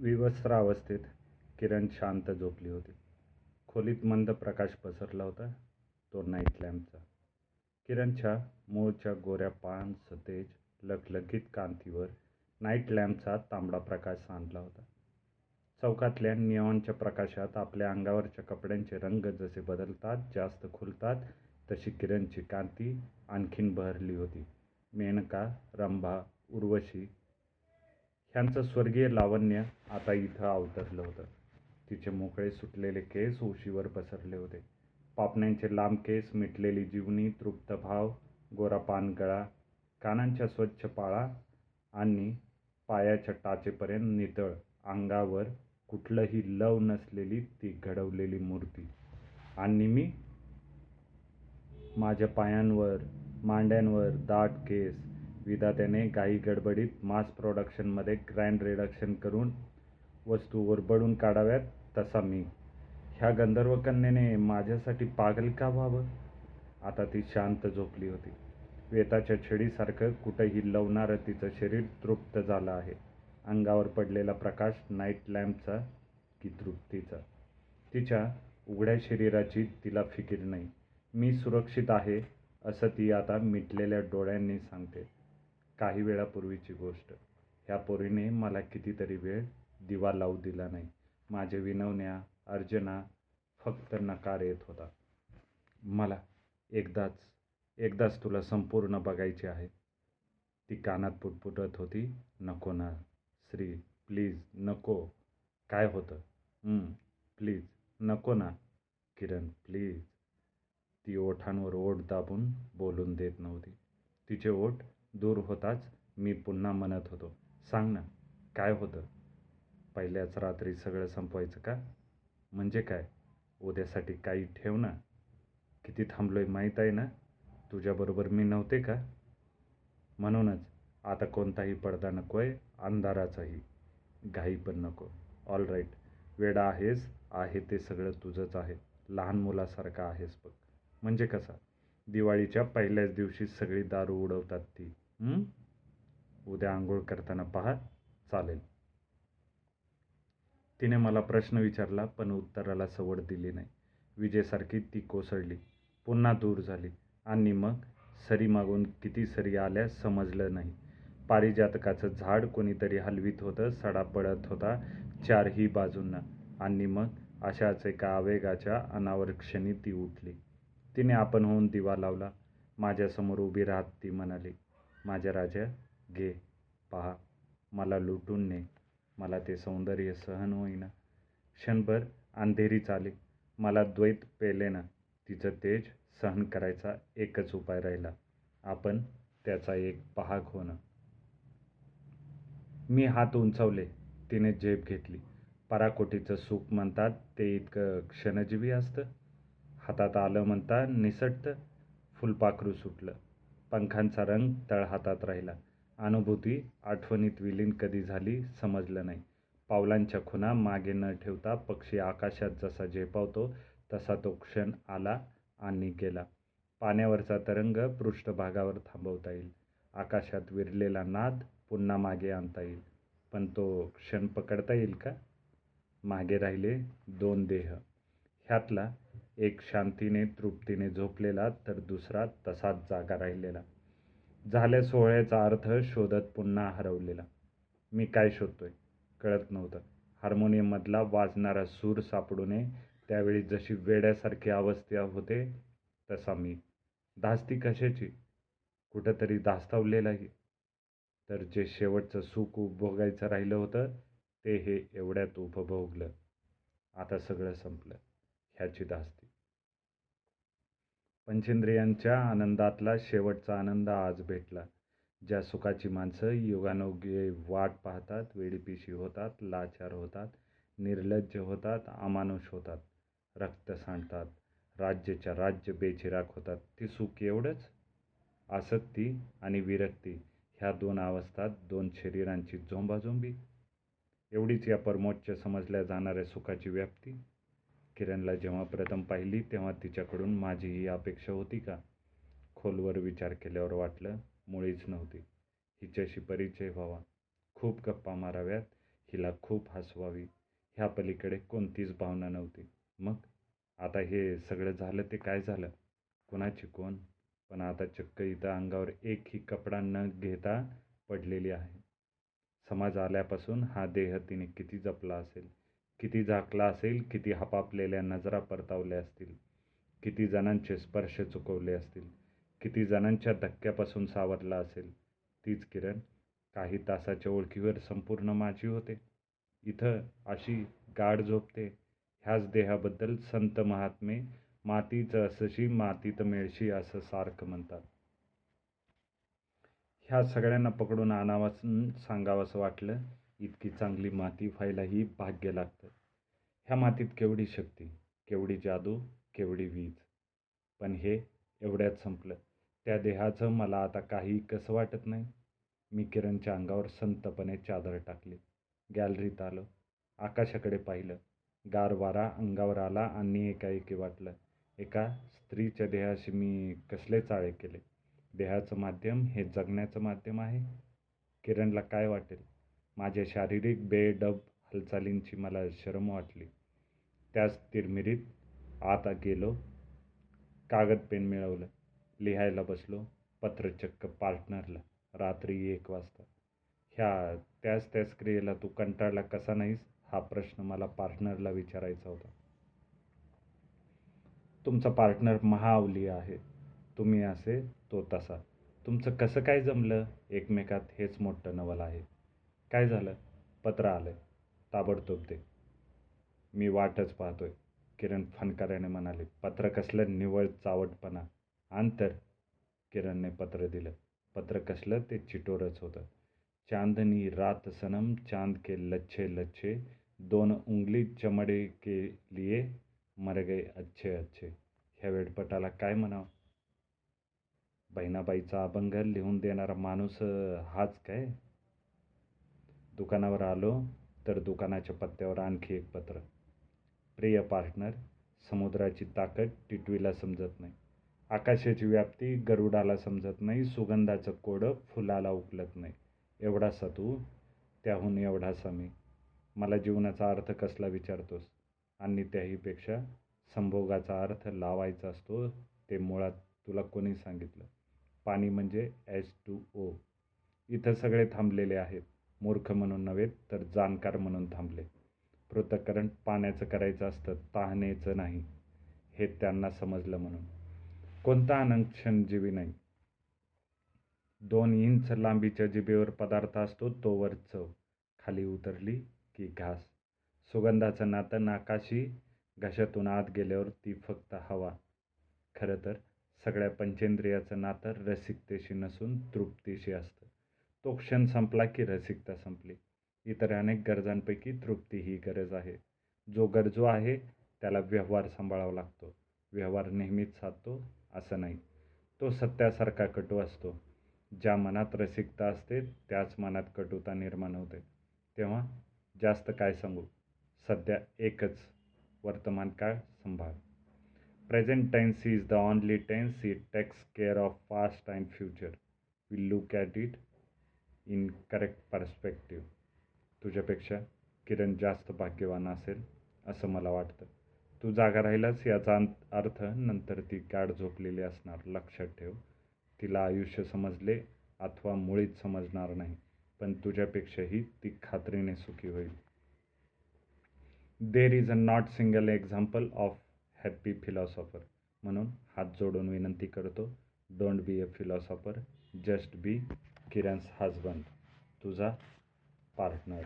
विवस्त्रावस्थेत किरण शांत झोपली होती. खोलीत मंद प्रकाश पसरला होता, तो नाईट लॅम्पचा. किरणच्या मूळच्या गोऱ्या पान सतेज, लखलखीत कांतीवर नाईट लॅम्पचा तांबडा प्रकाश सांडला होता. चौकातल्या नियमांच्या प्रकाशात आपल्या अंगावरच्या कपड्यांचे रंग जसे बदलतात, जास्त खुलतात, तशी किरणची कांती आणखीन बहरली होती. मेनका, रंभा, उर्वशी ह्यांचं स्वर्गीय लावण्य आता इथं अवतरलं होतं. तिचे मोकळे सुटलेले केस उशीवर पसरले होते. पापण्यांचे लांब केस, मिटलेली जीवनी, तृप्त भाव, गोरा पानगळा कानांच्या स्वच्छ पाळा आणि पायाच्या टाचेपर्यंत नितळ, अंगावर कुठलंही लव नसलेली ती घडवलेली मूर्ती. आणि मी? माझ्या पायांवर, मांड्यांवर दाट केस. विधात्याने घाईगडबडीत मास प्रोडक्शनमध्ये ग्रँड रिडक्शन करून वस्तू ओरबडून काढाव्यात, तसा मी. ह्या गंधर्वकन्येने माझ्यासाठी पागल का व्हावं? आता ती शांत झोपली होती. वेताच्या छडीसारखं कुठंही लवणारं तिचं शरीर तृप्त झालं आहे. अंगावर पडलेला प्रकाश नाईट लॅम्पचा की तृप्तीचा? तिच्या उघड्या शरीराची तिला फिकीर नाही. मी सुरक्षित आहे, असं ती आता मिटलेल्या डोळ्यांनी सांगते. काही वेळापूर्वीची गोष्ट. ह्या पोरीने मला कितीतरी वेळ दिवा लावू दिला नाही. माझ्या विनवण्या, अर्जना फक्त नकार येत होता. मला एकदाच, एकदाच तुला संपूर्ण बघायची आहे. ती कानात पुटपुटत होती. नको ना श्री, प्लीज नको. काय होतं? प्लीज, नको ना. किरण, प्लीज. ती ओठांवर ओठ दाबून बोलून देत नव्हती. तिचे ओठ दूर होताच मी पुन्हा म्हणत होतो, सांग ना, काय होतं? पहिल्याच रात्री सगळं संपवायचं का? म्हणजे काय? उद्यासाठी काही ठेव ना. किती थांबलोय माहीत आहे ना? तुझ्याबरोबर मी नव्हते का? म्हणूनच आता कोणताही पडदा नको आहे अंधाराचाही. घाई पण नको. ऑलराईट, वेडा आहेस, आहे ते सगळं तुझंच आहे. लहान मुलासारखा आहेस बघ. म्हणजे कसा? दिवाळीच्या पहिल्याच दिवशी सगळी दारू उडवतात ती, उद्या आंघोळ करताना पहा, चालेल. तिने मला प्रश्न विचारला, पण उत्तराला सवड दिली नाही. विजेसारखी ती कोसळली. पुन्हा दूर झाली. आणि मग? सरी मागून किती सरी आल्या समजलं नाही. पारिजातकाचं झाड कोणीतरी हलवीत होतं. सडा पडत होता चारही बाजूंना. आणि मग अशाच एका आवेगाच्या अनावर क्षणी ती उठली. तिने आपण होऊन दिवा लावला. माझ्यासमोर उभी राहत ती म्हणाली, माझ्या राजा, घे, पहा, मला लुटून ने. मला ते सौंदर्य सहन होईना. क्षणभर अंधेरी चाले मला द्वैत पेलेना. तिचं तेज सहन करायचा एकच उपाय राहिला, आपण त्याचा एक पहाग होणं. मी हात उंचावले. तिने झेप घेतली. पराकोटीचं सुख म्हणतात ते इतकं क्षणजीवी असतं? हातात आलं म्हणता निसटतं? फुलपाखरू सुटलं. पंखांचा रंग तळहातात राहिला. अनुभूती आठवणीत विलीन कधी झाली समजलं नाही. पावलांच्या खुणा मागे न ठेवता पक्षी आकाशात जसा झेपावतो तसा तो क्षण आला आणि गेला. पाण्यावरचा तरंग पृष्ठभागावर थांबवता येईल. आकाशात विरलेला नाद पुन्हा मागे आणता येईल. पण तो क्षण पकडता येईल का? मागे राहिले दोन देह. ह्यातला एक शांतीने, तृप्तीने झोपलेला तर दुसरा तसाच जागा राहिलेला. झाल्या सोहळ्याचा अर्थ शोधत पुन्हा हरवलेला. मी काय शोधतोय? कळत नव्हतं. हार्मोनियममधला वाजणारा सूर सापडू नये, त्यावेळी जशी वेड्यासारखी अवस्था होते, तसा मी. धास्ती कशाची? कुठंतरी धास्तावलेलाही. तर जे शेवटचं सुख उपभोगायचं राहिलं होतं, ते हे एवढ्यात उपभोगलं. आता सगळं संपलं. ह्याची धास्ती. पंचेंद्रियांच्या आनंदातला शेवटचा आनंद आज भेटला. ज्या सुखाची माणसं युगानुयुगे वाट पाहतात, वेडीपिशी होतात, लाचार होतात, निर्लज्ज होतात, अमानुष होतात, रक्त सांडतात, राज्यच्या राज्य बेचिराख होतात, ती सुख एवढंच? आसक्ती आणि विरक्ती ह्या दोन अवस्थात दोन शरीरांची झोंबाझोंबी? एवढीच या परमोच्च समजल्या जाणाऱ्या सुखाची व्याप्ती? किरणला जेव्हा प्रथम पाहिली तेव्हा तिच्याकडून माझी ही अपेक्षा होती का? खोलवर विचार केल्यावर वाटलं, मुळीच नव्हती. हिच्याशी परिचय व्हावा, खूप गप्पा माराव्यात, हिला खूप हसवावी. ह्या पलीकडे कोणतीच भावना नव्हती. मग? आता हे सगळं झालं ते काय झालं? कुणाची कोण? पण आता चक्क इथं अंगावर एकही कपडा न घेता पडलेली आहे. समाज आल्यापासून हा देह तिने किती जपला असेल? किती झाकला असेल किती हपापलेल्या नजरा परतावल्या असतील किती जणांचे स्पर्श चुकवले असतील किती जणांच्या धक्क्यापासून सावरला असेल. तीच किरण काही तासाच्या ओळखीवर संपूर्ण माझी होते. इथं अशी गाढ झोपते. ह्याच देहाबद्दल संत महात्मे मातीचं असशी मातीत मेळशी असं सारखं म्हणतात. ह्या सगळ्यांना पकडून आणावं सांगावंसं वाटलं. इतकी चांगली माती व्हायलाही भाग्य लागतं. ह्या मातीत केवढी शक्ती केवढी जादू केवढी वीज? पण हे एवढ्यात संपलं. त्या देहाचं मला आता काही कसं वाटत नाही? मी किरणच्या अंगावर संतपणे चादर टाकली. गॅलरीत आलो. आकाशाकडे पाहिलं. गार वारा अंगावर आला आणि एकाएकी वाटलं. एका स्त्रीच्या देहाशी मी कसले चाळे केले? देहाचं माध्यम हे जगण्याचं माध्यम आहे? किरणला काय वाटेल? माझ्या शारीरिक बेडब हालचालींची मला शरम वाटली. त्याच तिरमिरीत आत गेलो. कागद पेन मिळवलं. लिहायला बसलो. पत्र चक्क पार्टनरला. रात्री एक वाजता. ह्या त्याच त्याच क्रियेला तू कंटाळला कसा नाहीस? हा प्रश्न मला पार्टनरला विचारायचा होता. तुमचा पार्टनर महाअवली आहे. तुम्ही असे तो तसा. तुमचं कसं काय जमलं? एकमेकात हेच मोठं नवल आहे. काय झालं? पत्र आलंय. ताबडतोब दे. मी वाटच पाहतोय. किरण फणकाऱ्याने म्हणाले पत्र कसलं निवळ चावटपणा. आंतर किरणने पत्र दिलं. पत्र कसलं? ते चिटोरच होतं. चांदनी रात सनम चांद के लच्छे लच्छे दोन उंगली चमडे के लिए मर गए अच्छे अच्छे. ह्या वेडपटाला काय म्हणावं? बहिणाबाईचा अभंग लिहून देणारा माणूस हाच काय? दुकानावर आलो तर दुकानाच्या पत्त्यावर आणखी एक पत्र. प्रिय पार्टनर समुद्राची ताकद टिटवीला समजत नाही. आकाशाची व्याप्ती गरुडाला समजत नाही. सुगंधाचं कोडं फुलाला उकलत नाही. एवढासा तू त्याहून एवढासा मी मला जीवनाचा अर्थ कसला विचारतोस? आणि त्याहीपेक्षा संभोगाचा अर्थ लावायचा असतो ते मुळात तुला कोणी सांगितलं? पाणी म्हणजे एच टू ओ. इथं सगळे थांबलेले आहेत. मूर्ख म्हणून नव्हे तर जाणकार म्हणून थांबले. पृथक्करण पाण्याचं करायचं असतं ताहण्याचं नाही हे त्यांना समजलं म्हणून. कोणता अनक्षणजीवी नाही. दोन इंच लांबीच्या जिभेवर पदार्थ असतो तोवर चव. खाली उतरली की घास. सुगंधाचं नातं नाकाशी घशातून आत गेल्यावर ती फक्त हवा. खरं तर सगळ्या पंचेंद्रियाचं नातं रसिकतेशी नसून तृप्तीशी असतं. तो क्षण संपला की रसिकता संपली. इतर अनेक गरजांपैकी तृप्ती ही गरज आहे. जो गरजू आहे त्याला व्यवहार सांभाळावा लागतो. व्यवहार नेहमीच साधतो असं नाही. तो सत्यासारखा कटू असतो. ज्या मनात रसिकता असते त्याच मनात कटुता निर्माण होते. तेव्हा जास्त काय सांगू? सध्या एकच वर्तमान काळ संभाळ. Present tense is the only tense it takes care of past and future. We look at it in correct perspective तुझ्यापेक्षा Kiran जास्त भाग्यवान असेल असं मला वाटतं. तू जागा राहिलास याचा अर्थ नंतर ती गाढ झोपलेली असणार. लक्षात ठेव. तिला आयुष्य समजले अथवा मुळीच समजणार नाही पण तुझ्यापेक्षाही ती खात्रीने सुखी होईल. There is a not single example of happy philosopher म्हणून हात जोडून विनंती करतो don't be a philosopher just be Kiran's husband तुझा पार्टनर